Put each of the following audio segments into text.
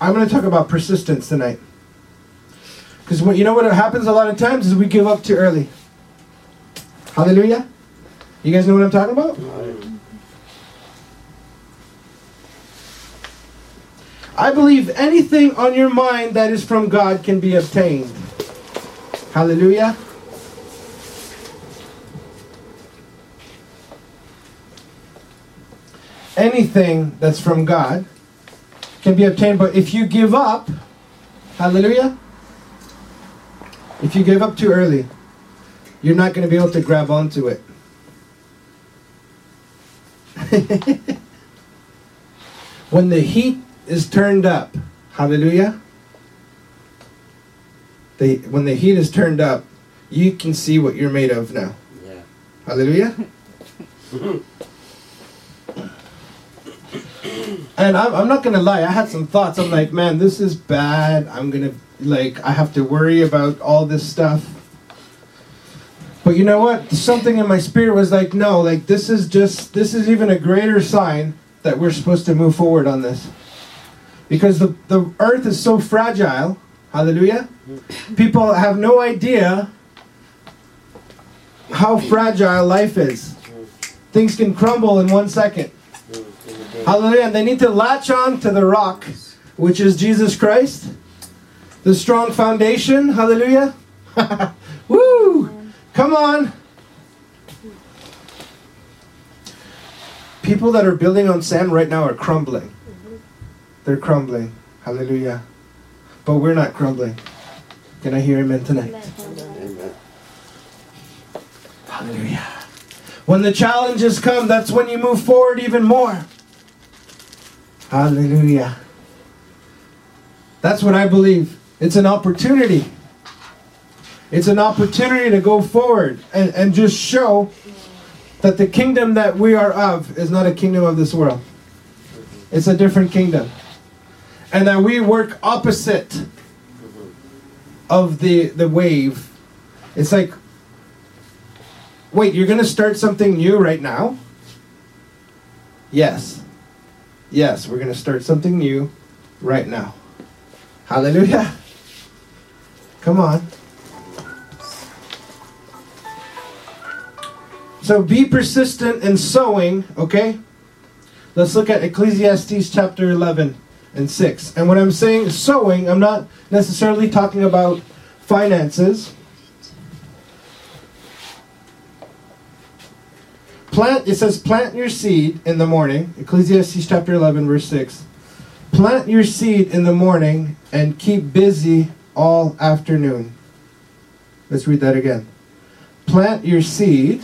I'm going to talk about persistence tonight. Because you know what happens a lot of times is we give up too early. Hallelujah. You guys know what I'm talking about? I believe anything on your mind that is from God can be obtained. Hallelujah. Anything that's from God can be obtained, but if you give up, hallelujah, if you give up too early, you're not going to be able to grab onto it. when the heat is turned up, hallelujah, the, when the heat is turned up, you can see what you're made of now. Yeah. Hallelujah. and I'm, I'm not gonna lie, I had some thoughts. I'm like, man, this is bad. I'm gonna like, I have to worry about all this stuff. But you know what? Something in my spirit was like, no, like this is just this is even a greater sign that we're supposed to move forward on this. Because the, the earth is so fragile. Hallelujah. People have no idea how fragile life is. Things can crumble in one second. Hallelujah. And they need to latch on to the rock, which is Jesus Christ. The strong foundation. Hallelujah. Woo! Come on. People that are building on sand right now are crumbling. They're crumbling. Hallelujah. But we're not crumbling. Can I hear amen tonight? Amen. Hallelujah. When the challenges come, that's when you move forward even more. Hallelujah. That's what I believe. It's an opportunity. It's an opportunity to go forward and, and just show that the kingdom that we are of is not a kingdom of this world. It's a different kingdom. And that we work opposite of the, the wave. It's like, wait, you're going to start something new right now? Yes. Yes, we're going to start something new right now. Hallelujah. Come on. So be persistent in sowing, okay? Let's look at Ecclesiastes chapter 11 and 6. And when I'm saying sowing, I'm not necessarily talking about finances. Plant, it says, plant your seed in the morning. Ecclesiastes chapter 11, verse 6. Plant your seed in the morning and keep busy all afternoon. Let's read that again. Plant your seed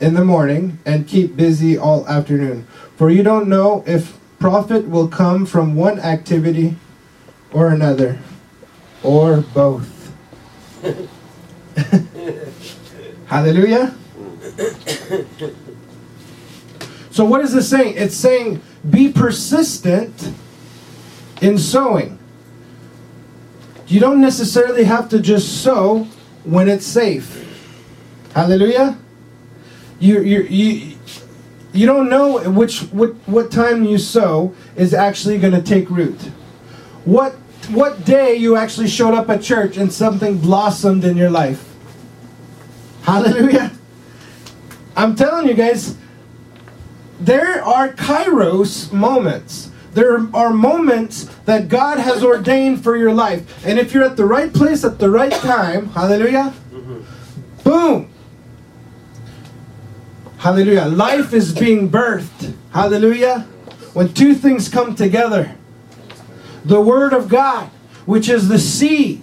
in the morning and keep busy all afternoon. For you don't know if profit will come from one activity or another, or both. Hallelujah. So, what is this saying? It's saying be persistent in sowing. You don't necessarily have to just sow when it's safe. Hallelujah. You you you you don't know which what what time you sow is actually going to take root. What what day you actually showed up at church and something blossomed in your life. Hallelujah. I'm telling you guys, there are kairos moments. There are moments that God has ordained for your life. And if you're at the right place at the right time, hallelujah, boom. Hallelujah. Life is being birthed. Hallelujah. When two things come together the Word of God, which is the seed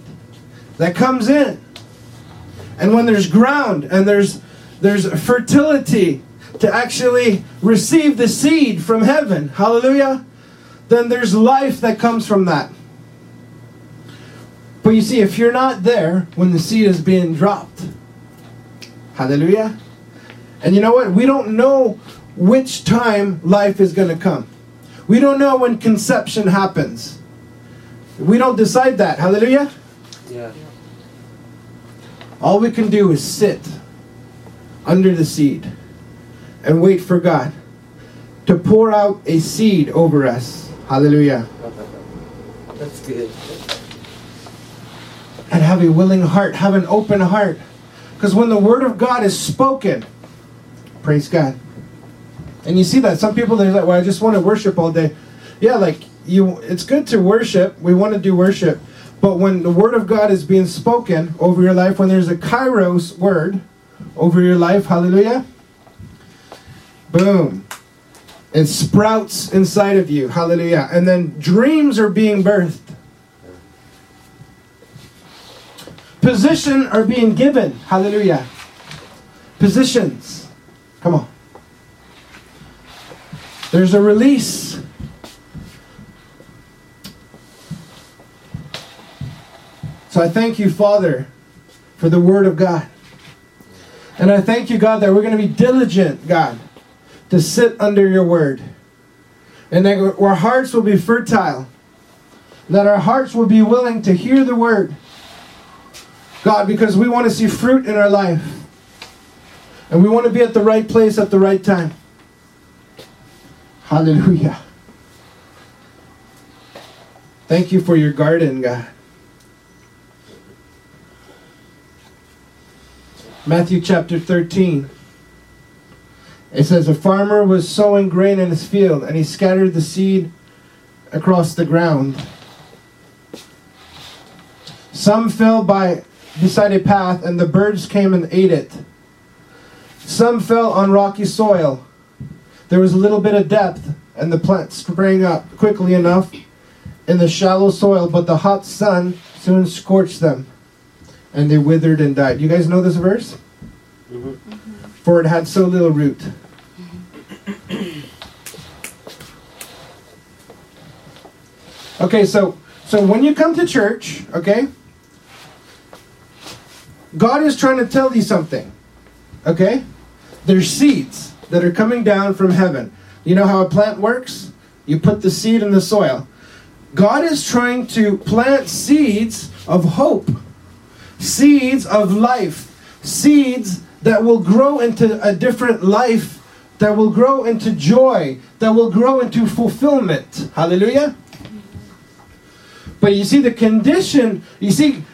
that comes in, and when there's ground and there's there's fertility to actually receive the seed from heaven, hallelujah, then there's life that comes from that. But you see, if you're not there when the seed is being dropped, hallelujah, and you know what? We don't know which time life is going to come. We don't know when conception happens. We don't decide that. Hallelujah. Yeah. All we can do is sit under the seed and wait for God to pour out a seed over us. Hallelujah. That's good. And have a willing heart, have an open heart. Because when the word of God is spoken, praise God. And you see that some people they're like, "Well, I just want to worship all day." Yeah, like you, it's good to worship. We want to do worship, but when the word of God is being spoken over your life, when there's a kairos word over your life, hallelujah. Boom. It sprouts inside of you, hallelujah. And then dreams are being birthed. Position are being given, hallelujah. Positions. Come on. There's a release. So I thank you, Father, for the Word of God. And I thank you, God, that we're going to be diligent, God, to sit under your Word. And that our hearts will be fertile. That our hearts will be willing to hear the Word. God, because we want to see fruit in our life. And we want to be at the right place at the right time. Hallelujah. Thank you for your garden, God. Matthew chapter 13. It says, A farmer was sowing grain in his field, and he scattered the seed across the ground. Some fell by beside a path, and the birds came and ate it. Some fell on rocky soil. There was a little bit of depth, and the plant sprang up quickly enough in the shallow soil, but the hot sun soon scorched them, and they withered and died. You guys know this verse? Mm-hmm. For it had so little root. Okay, so so when you come to church, okay, God is trying to tell you something. Okay? There's seeds that are coming down from heaven. You know how a plant works? You put the seed in the soil. God is trying to plant seeds of hope, seeds of life, seeds that will grow into a different life, that will grow into joy, that will grow into fulfillment. Hallelujah. But you see, the condition, you see,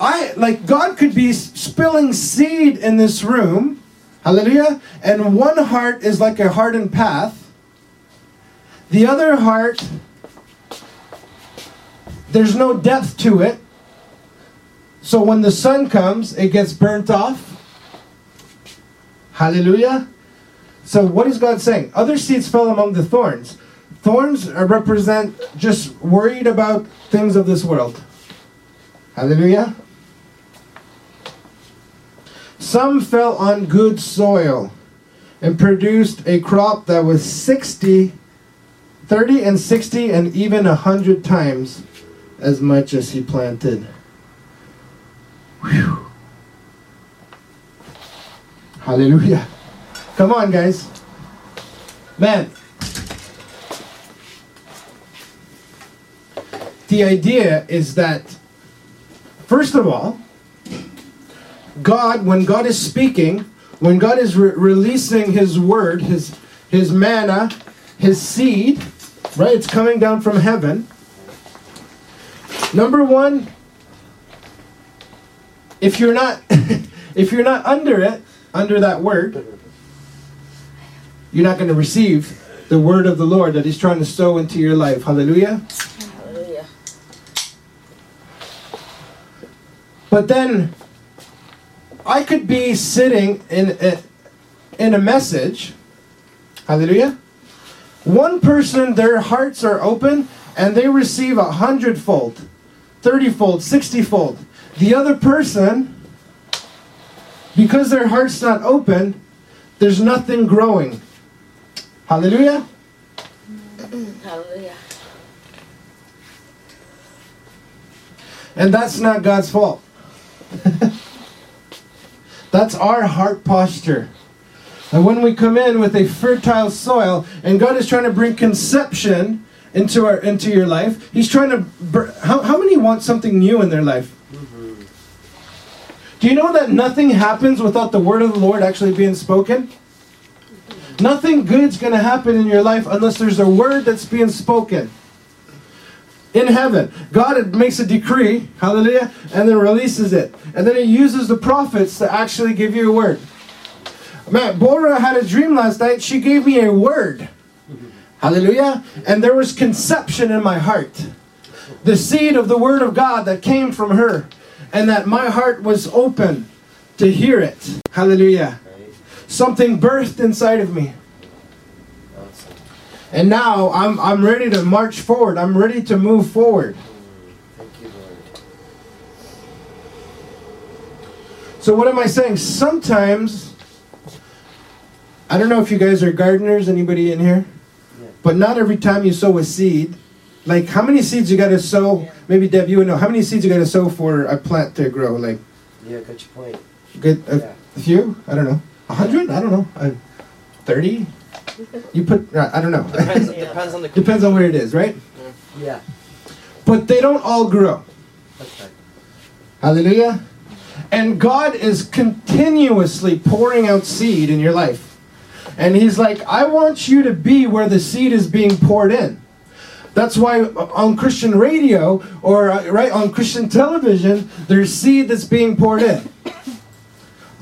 I like God could be spilling seed in this room, hallelujah, and one heart is like a hardened path. The other heart, there's no depth to it. So when the sun comes, it gets burnt off. Hallelujah. So what is God saying? Other seeds fell among the thorns. Thorns represent just worried about things of this world. Hallelujah. Some fell on good soil and produced a crop that was 60, 30 and 60 and even 100 times as much as he planted. Whew. Hallelujah. Come on, guys. Man. The idea is that, first of all, God, when God is speaking, when God is re- releasing His word, His His manna, His seed, right? It's coming down from heaven. Number one, if you're not, if you're not under it, under that word, you're not going to receive the word of the Lord that He's trying to sow into your life. Hallelujah. Hallelujah. But then I could be sitting in a, in a message. Hallelujah. One person, their hearts are open and they receive a hundredfold, thirtyfold, sixtyfold. The other person, because their heart's not open, there's nothing growing. Hallelujah. Hallelujah. And that's not God's fault. that's our heart posture. And when we come in with a fertile soil, and God is trying to bring conception into our into your life, He's trying to. br- How, how many want something new in their life? Do you know that nothing happens without the word of the Lord actually being spoken? Nothing good's going to happen in your life unless there's a word that's being spoken. in heaven. God makes a decree, hallelujah, and then releases it. And then he uses the prophets to actually give you a word. Man, Bora had a dream last night. She gave me a word. Hallelujah. And there was conception in my heart. The seed of the word of God that came from her. And that my heart was open to hear it. Hallelujah. Something birthed inside of me. And now I'm, I'm ready to march forward. I'm ready to move forward. Thank you, Lord. So, what am I saying? Sometimes, I don't know if you guys are gardeners, anybody in here? But not every time you sow a seed, like how many seeds you got to sow? Maybe Deb, you would know. How many seeds you got to sow for a plant to grow? Like, yeah, got your point. Get a, yeah. a few? I don't know. A hundred? I don't know. Thirty? You put, uh, I don't know. Depends, yeah. depends on the. Depends on where it is, right? Yeah. But they don't all grow. Okay. Hallelujah. And God is continuously pouring out seed in your life. And He's like, I want you to be where the seed is being poured in. That's why on Christian radio or uh, right on Christian television, there's seed that's being poured in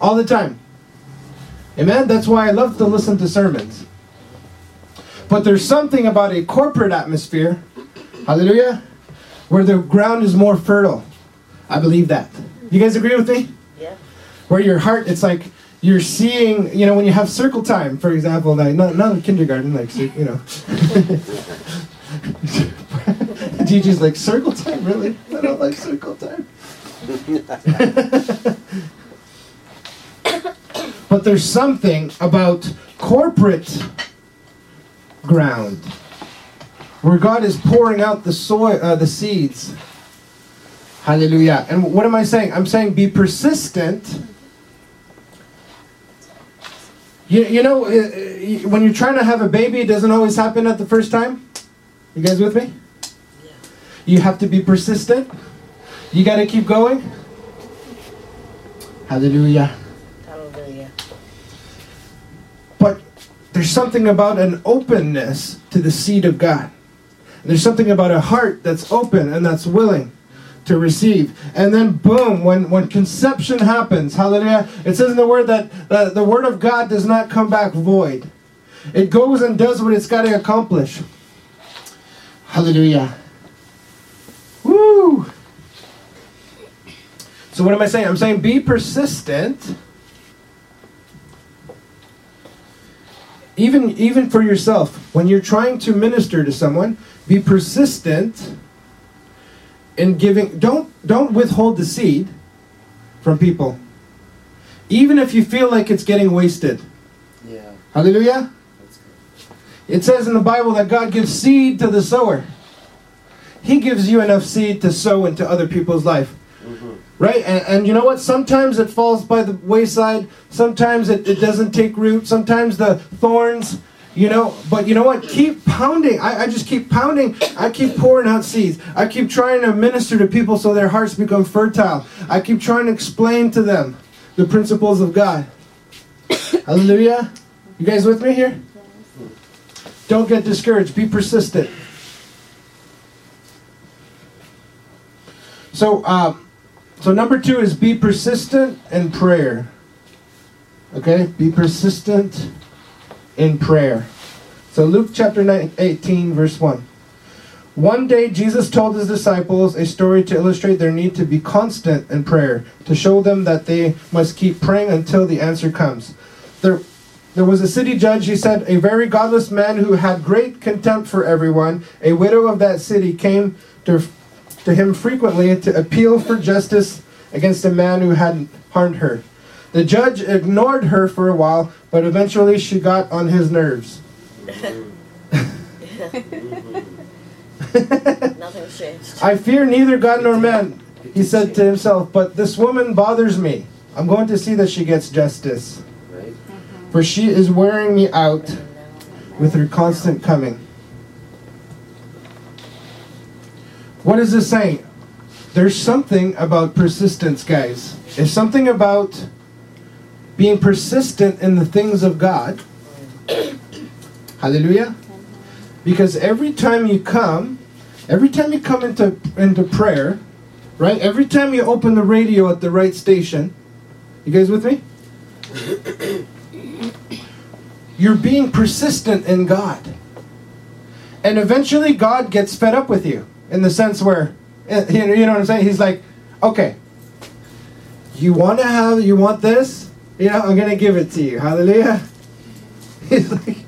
all the time. Amen? That's why I love to listen to sermons. But there's something about a corporate atmosphere, hallelujah, where the ground is more fertile. I believe that. You guys agree with me? Yeah. Where your heart, it's like you're seeing, you know, when you have circle time, for example, like not, not in kindergarten, like, you know. Gigi's like, circle time? Really? I don't like circle time. but there's something about corporate ground where God is pouring out the soil, uh, the seeds. Hallelujah. And what am I saying? I'm saying be persistent. You, you know, uh, uh, when you're trying to have a baby, it doesn't always happen at the first time. You guys with me? Yeah. You have to be persistent. You got to keep going. Hallelujah. Hallelujah. But there's something about an openness to the seed of God. There's something about a heart that's open and that's willing to receive. And then boom, when, when conception happens, hallelujah, it says in the word that the, the word of God does not come back void. It goes and does what it's got to accomplish. Hallelujah. Woo! So what am I saying? I'm saying be persistent even even for yourself when you're trying to minister to someone be persistent in giving don't don't withhold the seed from people even if you feel like it's getting wasted yeah hallelujah it says in the bible that god gives seed to the sower he gives you enough seed to sow into other people's life mm-hmm. Right? And, and, you know what? Sometimes it falls by the wayside. Sometimes it, it doesn't take root. Sometimes the thorns, you know. But you know what? Keep pounding. I, I just keep pounding. I keep pouring out seeds. I keep trying to minister to people so their hearts become fertile. I keep trying to explain to them the principles of God. Hallelujah. You guys with me here? Don't get discouraged. Be persistent. So, um, so number two is be persistent in prayer. Okay? Be persistent in prayer. So Luke chapter 9, 18, verse 1. One day Jesus told his disciples a story to illustrate their need to be constant in prayer, to show them that they must keep praying until the answer comes. There, there was a city judge, he said, a very godless man who had great contempt for everyone. A widow of that city came to to him frequently to appeal for justice against a man who had harmed her. The judge ignored her for a while, but eventually she got on his nerves. Nothing's changed. I fear neither God nor man, he said to himself, but this woman bothers me. I'm going to see that she gets justice. For she is wearing me out with her constant coming. What is this saying? There's something about persistence, guys. There's something about being persistent in the things of God. Hallelujah. Because every time you come, Every time you come into into prayer, right? Every time you open the radio at the right station, you guys with me? You're being persistent in God. And eventually God gets fed up with you in the sense where eh, you know, you know what I'm saying? He's like, "Okay, you want to have you want this? You know, I'm going to give it to you." Hallelujah. He's like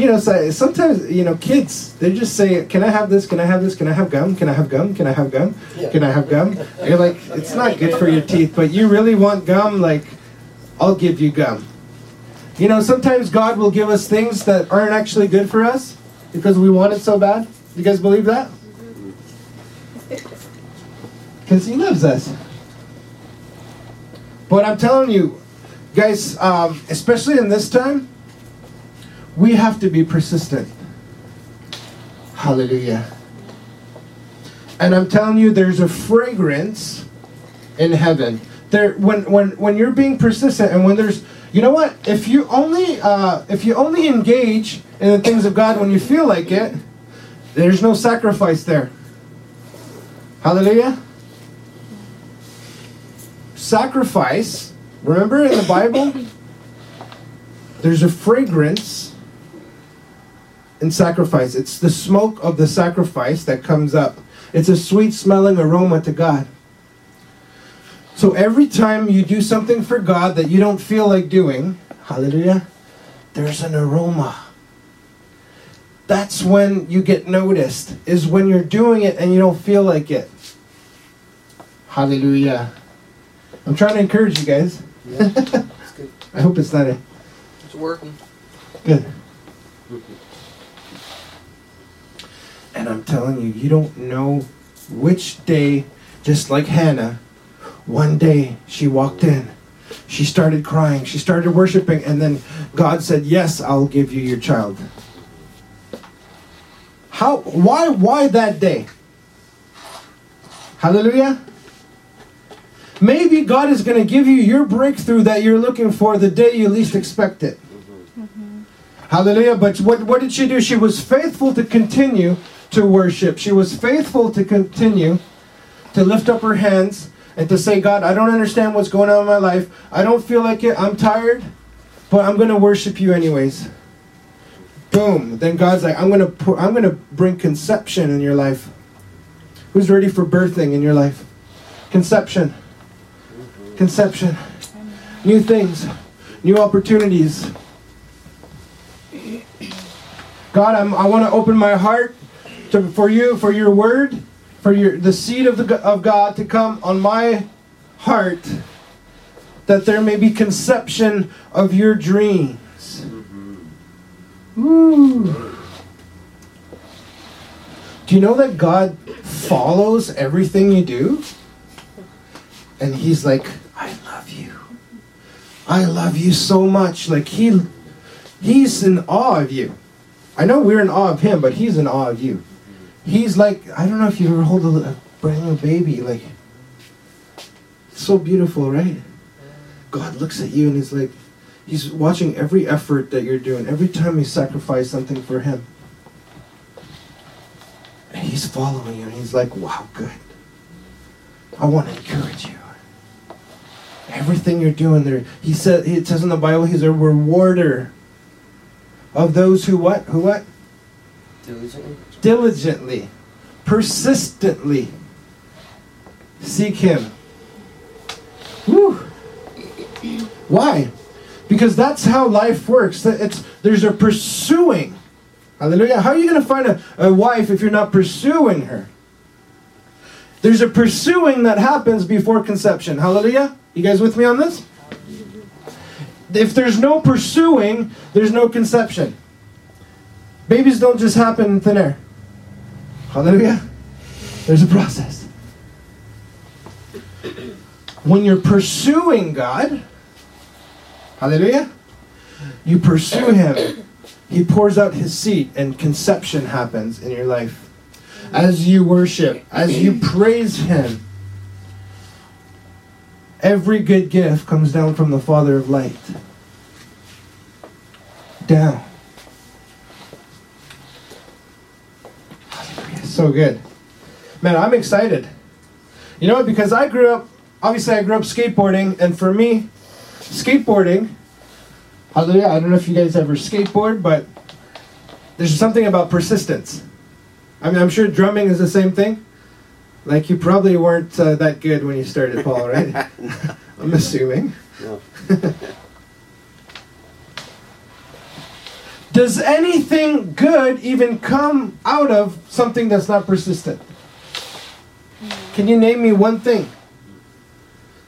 you know, so sometimes you know, kids they just say, "Can I have this? Can I have this? Can I have gum? Can I have gum? Can I have gum? Can I have gum?" And you're like, "It's not good for your teeth, but you really want gum? Like, I'll give you gum." You know, sometimes God will give us things that aren't actually good for us because we want it so bad. You guys believe that? Because He loves us. But I'm telling you, guys, um, especially in this time, we have to be persistent. Hallelujah. And I'm telling you, there's a fragrance in heaven. There, when when when you're being persistent, and when there's, you know what? If you only uh, if you only engage in the things of God when you feel like it, there's no sacrifice there. Hallelujah. Sacrifice. Remember in the Bible, there's a fragrance in sacrifice. It's the smoke of the sacrifice that comes up. It's a sweet smelling aroma to God. So every time you do something for God that you don't feel like doing, hallelujah, there's an aroma. That's when you get noticed, is when you're doing it and you don't feel like it. Hallelujah. I'm trying to encourage you guys. Yeah. I hope it's not a It's working. good. And I'm telling you, you don't know which day, just like Hannah, one day she walked in. She started crying. She started worshiping. And then God said, Yes, I'll give you your child. How, why, why that day? Hallelujah. Maybe God is going to give you your breakthrough that you're looking for the day you least expect it. Mm-hmm. Hallelujah. But what, what did she do? She was faithful to continue to worship. She was faithful to continue to lift up her hands and to say, God, I don't understand what's going on in my life. I don't feel like it. I'm tired, but I'm going to worship you anyways. Boom. Then God's like, I'm going to pour, I'm going to bring conception in your life. Who's ready for birthing in your life? Conception. Conception. New things. New opportunities. God, I'm, I want to open my heart to, for you, for your word, for your the seed of the of God to come on my heart, that there may be conception of your dreams. Mm-hmm. Ooh. Do you know that God follows everything you do? And He's like, I love you. I love you so much. Like He, He's in awe of you. I know we're in awe of him, but he's in awe of you. He's like, I don't know if you ever hold a, a brand new baby, like, so beautiful, right? God looks at you and he's like, he's watching every effort that you're doing, every time you sacrifice something for him. And he's following you and he's like, wow, good. I want to encourage you. Everything you're doing there, he said, it says in the Bible, he's a rewarder of those who what? Who what? Diligently. Persistently seek Him. Woo. Why? Because that's how life works. It's there's a pursuing. Hallelujah. How are you going to find a, a wife if you're not pursuing her? There's a pursuing that happens before conception. Hallelujah. You guys with me on this? if there's no pursuing, there's no conception. Babies don't just happen in thin air. Hallelujah. There's a process. When you're pursuing God, hallelujah, you pursue Him. He pours out His seed, and conception happens in your life. As you worship, as you praise Him, Every good gift comes down from the Father of light. Down. So good. Man, I'm excited. You know what? Because I grew up, obviously, I grew up skateboarding, and for me, skateboarding, hallelujah, I don't know if you guys ever skateboard, but there's something about persistence. I mean, I'm sure drumming is the same thing. Like, you probably weren't uh, that good when you started, Paul, right? I'm assuming. No. Does anything good even come out of something that's not persistent? Can you name me one thing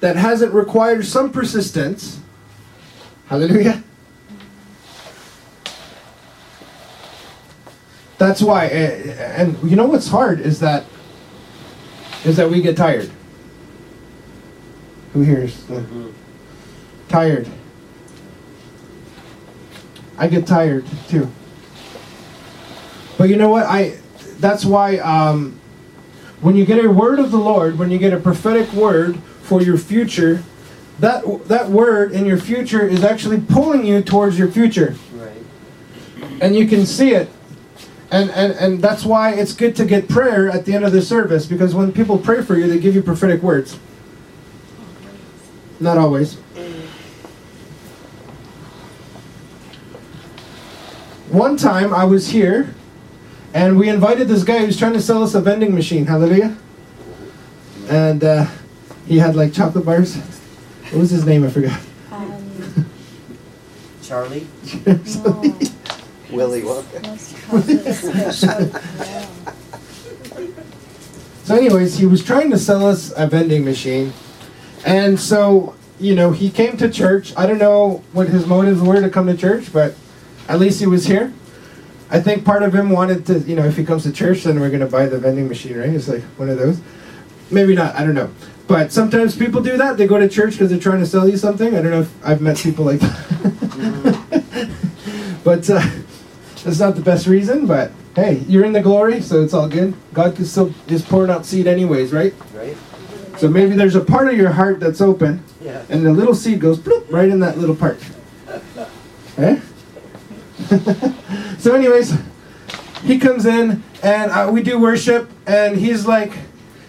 that hasn't required some persistence? Hallelujah. That's why, eh, and you know what's hard is that is that we get tired. Who hears? Mhm. Tired. I get tired too. But you know what? I that's why um, when you get a word of the Lord, when you get a prophetic word for your future, that that word in your future is actually pulling you towards your future, Right. and you can see it. And, and, and that's why it's good to get prayer at the end of the service because when people pray for you, they give you prophetic words. Not always. One time I was here and we invited this guy who was trying to sell us a vending machine. Hallelujah. And uh, he had like chocolate bars. What was his name? I forgot. Um, Charlie? no, Willy Wonka. most probably special. Yeah. So, anyways, he was trying to sell us a vending machine. And so, you know, he came to church. I don't know what his motives were to come to church, but at least he was here. I think part of him wanted to, you know, if he comes to church, then we're going to buy the vending machine, right? It's like one of those. Maybe not, I don't know. But sometimes people do that. They go to church because they're trying to sell you something. I don't know if I've met people like that. but uh, that's not the best reason, but hey, you're in the glory, so it's all good. God can still is pouring out seed anyways, right? Right? So maybe there's a part of your heart that's open, Yeah. and the little seed goes bloop right in that little part. Eh? so, anyways, he comes in and uh, we do worship, and he's like,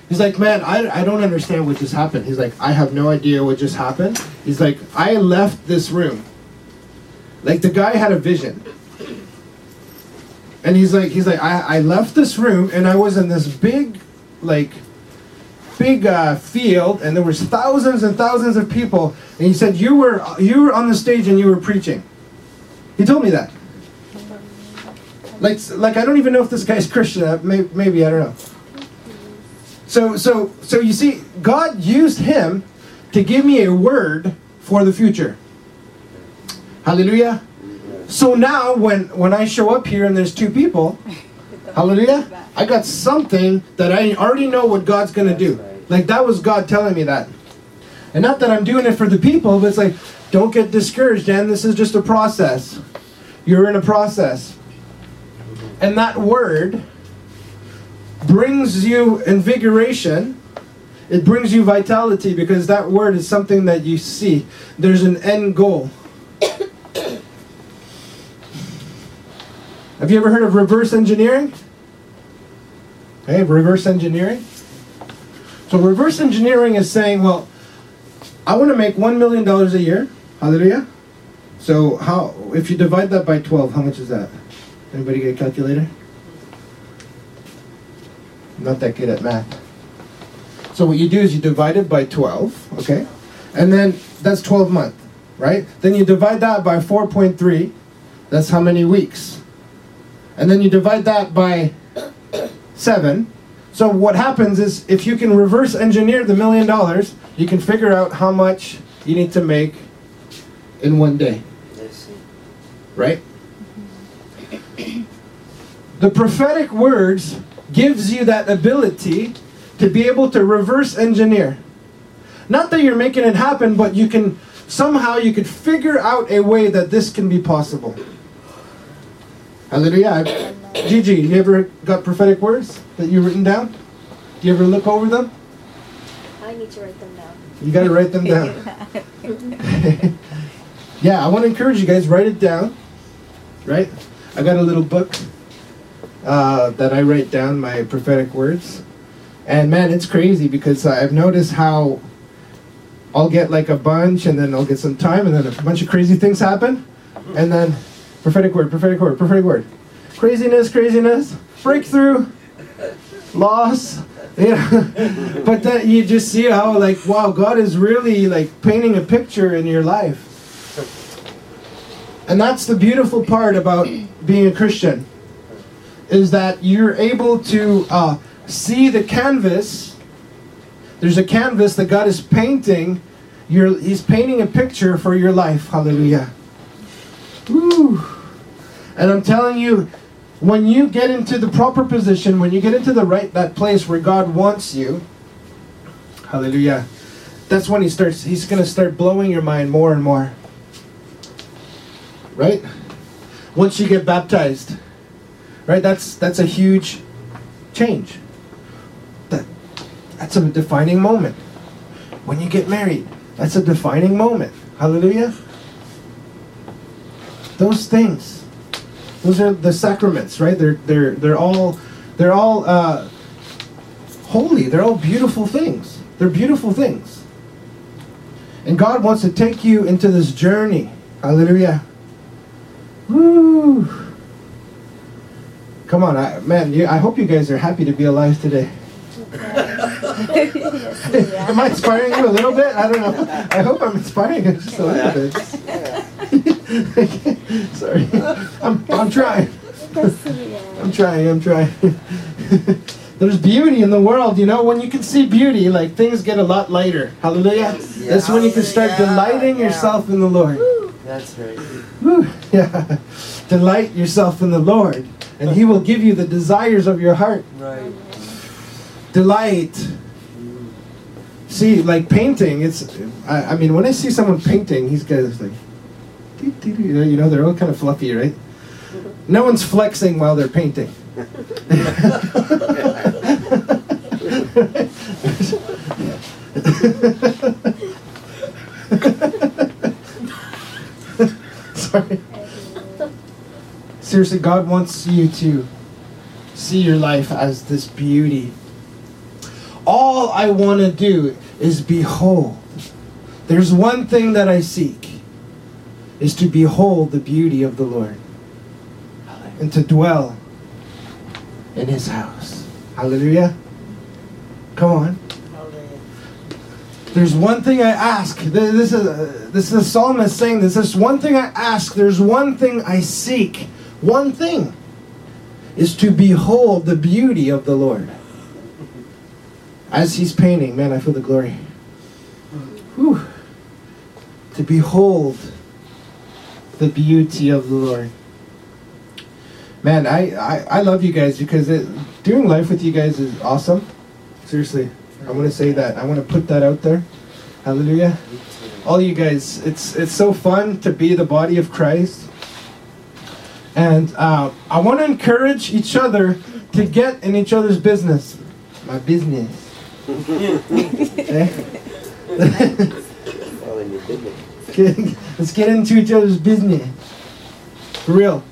he's like, man, I, I don't understand what just happened. He's like, I have no idea what just happened. He's like, I left this room. Like the guy had a vision. And he's like, he's like, I, I left this room and I was in this big, like, big uh, field, and there was thousands and thousands of people. And he said, you were you were on the stage and you were preaching. He told me that. Like, like I don't even know if this guy's Christian. Uh, Maybe I don't know. So, so, so you see, God used him to give me a word for the future. Hallelujah. So now, when when I show up here and there's two people, Hallelujah. I got something that I already know what God's going to do. Like that was God telling me that. And not that I'm doing it for the people, but it's like, don't get discouraged, Dan. This is just a process. You're in a process. And that word brings you invigoration. It brings you vitality because that word is something that you see. There's an end goal. Have you ever heard of reverse engineering? Okay, reverse engineering. So reverse engineering is saying, well, I want to make one million dollars a year. Hallelujah. So how if you divide that by twelve, how much is that? Anybody get a calculator? Not that good at math. So what you do is you divide it by twelve, okay? And then that's twelve month, right? Then you divide that by four point three. That's how many weeks? And then you divide that by seven. So what happens is if you can reverse engineer the million dollars, you can figure out how much you need to make in one day, I right? The prophetic words gives you that ability to be able to reverse engineer. Not that you're making it happen, but you can somehow you could figure out a way that this can be possible. Hallelujah. Gigi, you ever got prophetic words that you've written down? Do you ever look over them? I need to write them down. You got to write them down. yeah, I want to encourage you guys write it down. Right? I got a little book. Uh, that I write down my prophetic words. And man, it's crazy because I've noticed how I'll get like a bunch and then I'll get some time and then a bunch of crazy things happen. And then prophetic word, prophetic word, prophetic word. Craziness, craziness, breakthrough, loss. Yeah. but then you just see how like wow, God is really like painting a picture in your life. And that's the beautiful part about being a Christian is that you're able to uh, see the canvas. There's a canvas that God is painting. You're, he's painting a picture for your life. Hallelujah. Woo. And I'm telling you, when you get into the proper position, when you get into the right that place where God wants you, hallelujah. That's when he starts he's going to start blowing your mind more and more. Right? Once you get baptized. Right? That's that's a huge change. That that's a defining moment. When you get married, that's a defining moment. Hallelujah. Those things. Those are the sacraments, right? They're they're they're all they're all uh, holy. They're all beautiful things. They're beautiful things. And God wants to take you into this journey. Hallelujah. Woo. Come on, I, man. You, I hope you guys are happy to be alive today. yes, we Am I inspiring you a little bit? I don't know. I hope I'm inspiring you just a little bit. Sorry. I'm, I'm trying. Yes, we are. I'm trying, I'm trying. There's beauty in the world, you know. When you can see beauty, like things get a lot lighter. Hallelujah. That's when you can start delighting yeah. yourself in the Lord. That's right. Woo, yeah. Delight yourself in the Lord, and He will give you the desires of your heart. Right. Delight. See, like painting, it's. I, I mean, when I see someone painting, he's got this like. You know, they're all kind of fluffy, right? No one's flexing while they're painting. Sorry. Seriously, God wants you to see your life as this beauty. All I want to do is behold. There's one thing that I seek is to behold the beauty of the Lord and to dwell in his house. Hallelujah. Come on. There's one thing I ask. This is uh, this is the psalmist saying this. There's one thing I ask. There's one thing I seek. One thing is to behold the beauty of the Lord. As he's painting, man, I feel the glory. Whew. To behold the beauty of the Lord. Man, I, I, I love you guys because it, doing life with you guys is awesome. Seriously. I want to say that. I want to put that out there. Hallelujah. All you guys, it's it's so fun to be the body of Christ. And uh, I want to encourage each other to get in each other's business. My business. Eh? Well, in your business. Get- Let's get into each other's business. For real.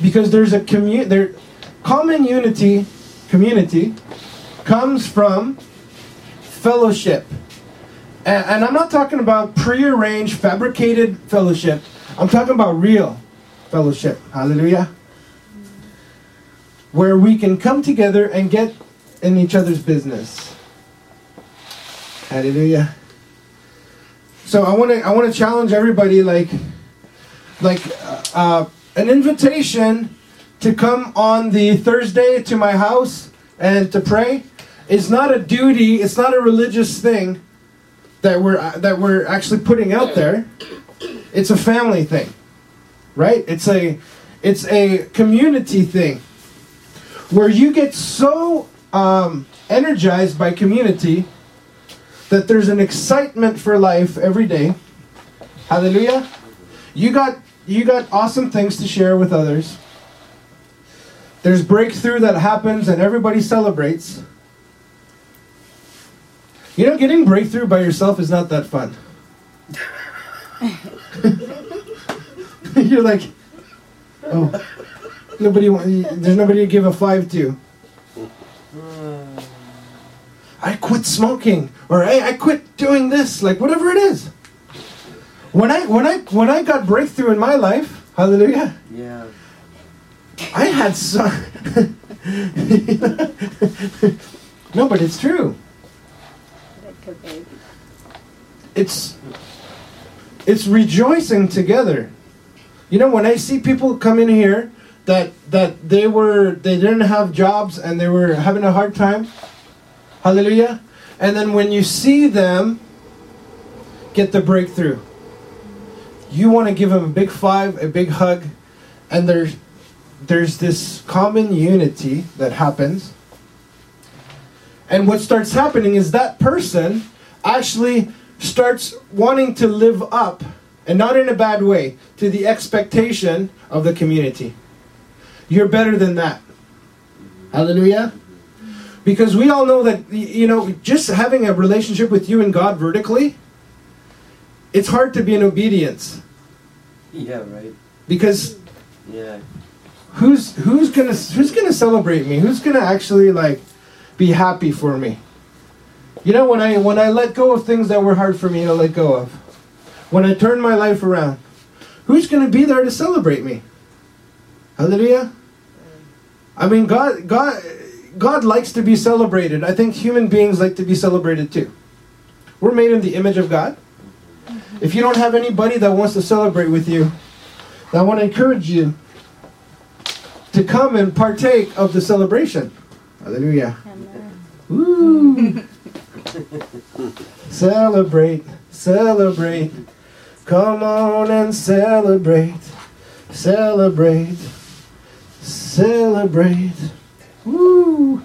Because there's a commu- there common unity community comes from fellowship. And, and I'm not talking about prearranged, fabricated fellowship. I'm talking about real fellowship. Hallelujah. Where we can come together and get in each other's business. Hallelujah. So I want to I want to challenge everybody like like uh, an invitation to come on the Thursday to my house and to pray is not a duty, it's not a religious thing that we're that we're actually putting out there. It's a family thing. Right? It's a it's a community thing where you get so um, energized by community that there's an excitement for life every day. Hallelujah. You got you got awesome things to share with others. There's breakthrough that happens and everybody celebrates. You know, getting breakthrough by yourself is not that fun. You're like, oh, Nobody. wa- There's nobody to give a five to. Mm. I quit smoking, or hey, I quit doing this, like whatever it is. When I when I when I got breakthrough in my life, hallelujah, Yeah. I had some. no, but it's true. Like a baby. It's it's rejoicing together. You know, when I see people come in here that that they were they didn't have jobs and they were having a hard time. Hallelujah. And then when you see them get the breakthrough, you want to give them a big five, a big hug, and there's there's this common unity that happens. And what starts happening is that person actually starts wanting to live up, and not in a bad way, to the expectation of the community. You're better than that. Hallelujah. Because we all know that, you know, just having a relationship with you and God vertically, it's hard to be in obedience. Yeah, right. Because Yeah. who's who's gonna who's gonna celebrate me? Who's gonna actually like be happy for me? You know, when I when I let go of things that were hard for me to let go of, when I turn my life around, who's gonna be there to celebrate me? Hallelujah. I mean, God, God, God likes to be celebrated. I think human beings like to be celebrated too. We're made in the image of God. Mm-hmm. If you don't have anybody that wants to celebrate with you, I want to encourage you to come and partake of the celebration. Hallelujah. Woo! celebrate, celebrate. Come on and celebrate, celebrate, celebrate. Woo!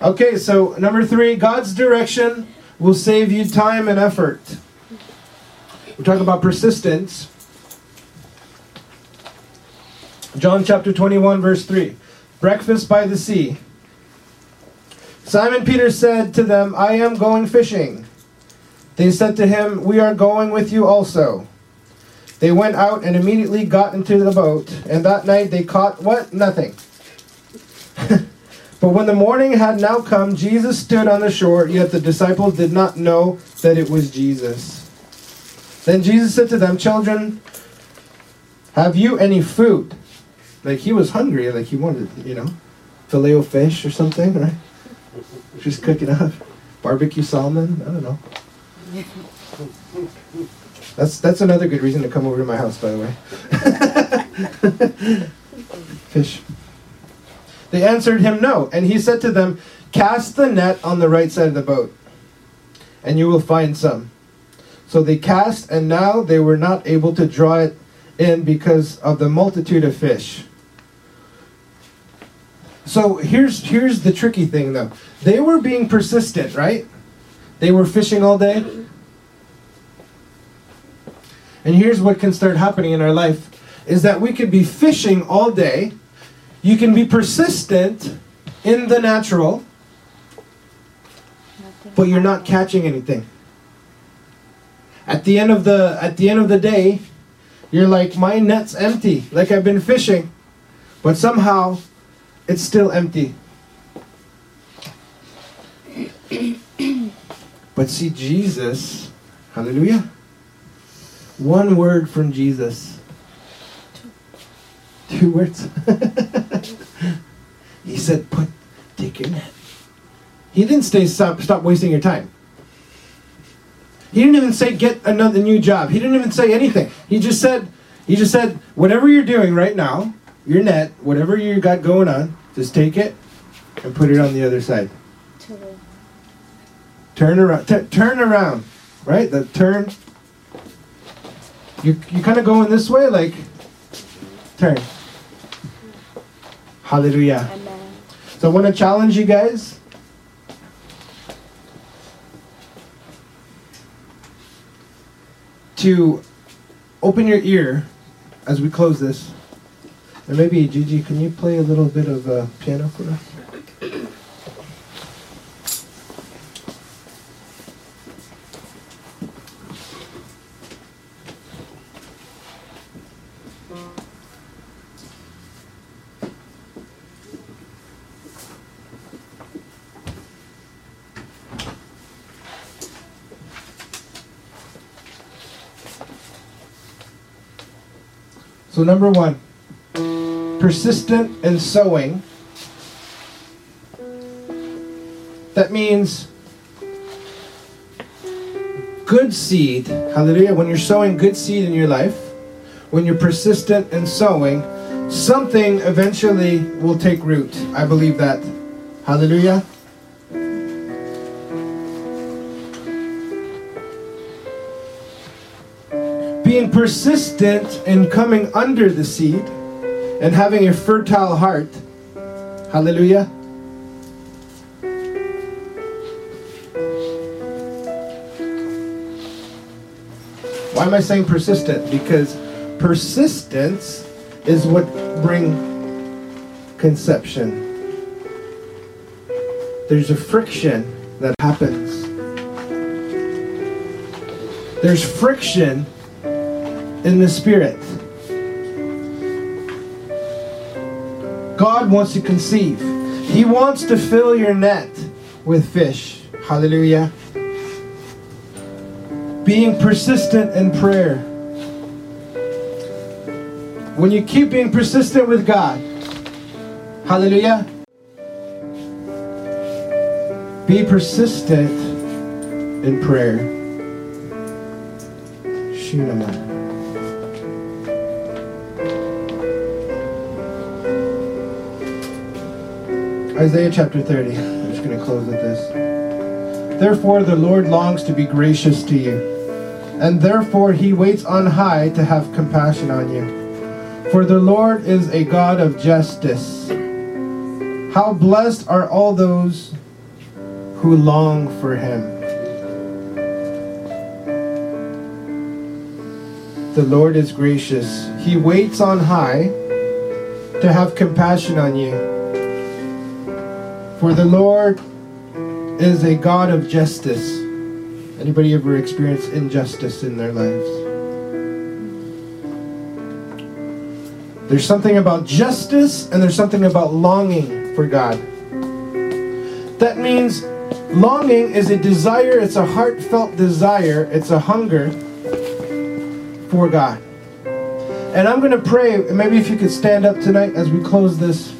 Okay, so number three, God's direction will save you time and effort. We're talking about persistence. John chapter 21, verse 3. Breakfast by the sea. Simon Peter said to them, I am going fishing. They said to him, We are going with you also. They went out and immediately got into the boat, and that night they caught what? Nothing. but when the morning had now come, Jesus stood on the shore, yet the disciples did not know that it was Jesus. Then Jesus said to them, Children, have you any food? Like he was hungry, like he wanted, you know, filet o fish or something, right? Just cook it up. Barbecue salmon, I don't know. That's that's another good reason to come over to my house, by the way. Fish. They answered him no, and he said to them, Cast the net on the right side of the boat, and you will find some. So they cast, and now they were not able to draw it in because of the multitude of fish. So here's here's the tricky thing though. They were being persistent, right? They were fishing all day. And here's what can start happening in our life is that we could be fishing all day. You can be persistent in the natural, but you're not catching anything. At the end of the at the end of the day, you're like my net's empty. Like I've been fishing, but somehow it's still empty. but see Jesus, hallelujah. One word from Jesus. Two words. he said, "Put, take your net." He didn't say, "Stop, stop wasting your time." He didn't even say, "Get another new job." He didn't even say anything. He just said, "He just said, whatever you're doing right now, your net, whatever you got going on, just take it and put it on the other side. Turn around, t- turn around, right? The turn. You you kind of going this way, like turn. Hallelujah. Amen. So I want to challenge you guys. To open your ear as we close this. And maybe, Gigi, can you play a little bit of uh, piano for us? So, number one, persistent in sowing. That means good seed. Hallelujah. When you're sowing good seed in your life, when you're persistent in sowing, something eventually will take root. I believe that. Hallelujah. Being persistent in coming under the seed and having a fertile heart. Hallelujah. Why am I saying persistent? Because persistence is what bring conception. There's a friction that happens. There's friction in the spirit. God wants to conceive. He wants to fill your net with fish. Hallelujah. Being persistent in prayer. When you keep being persistent with God, hallelujah. Be persistent in prayer. Shunama. Isaiah chapter 30. I'm just going to close with this. Therefore, the Lord longs to be gracious to you, and therefore he waits on high to have compassion on you. For the Lord is a God of justice. How blessed are all those who long for him. The Lord is gracious. He waits on high to have compassion on you. For the Lord is a God of justice. Anybody ever experienced injustice in their lives? There's something about justice and there's something about longing for God. That means longing is a desire, it's a heartfelt desire, it's a hunger for God. And I'm going to pray, maybe if you could stand up tonight as we close this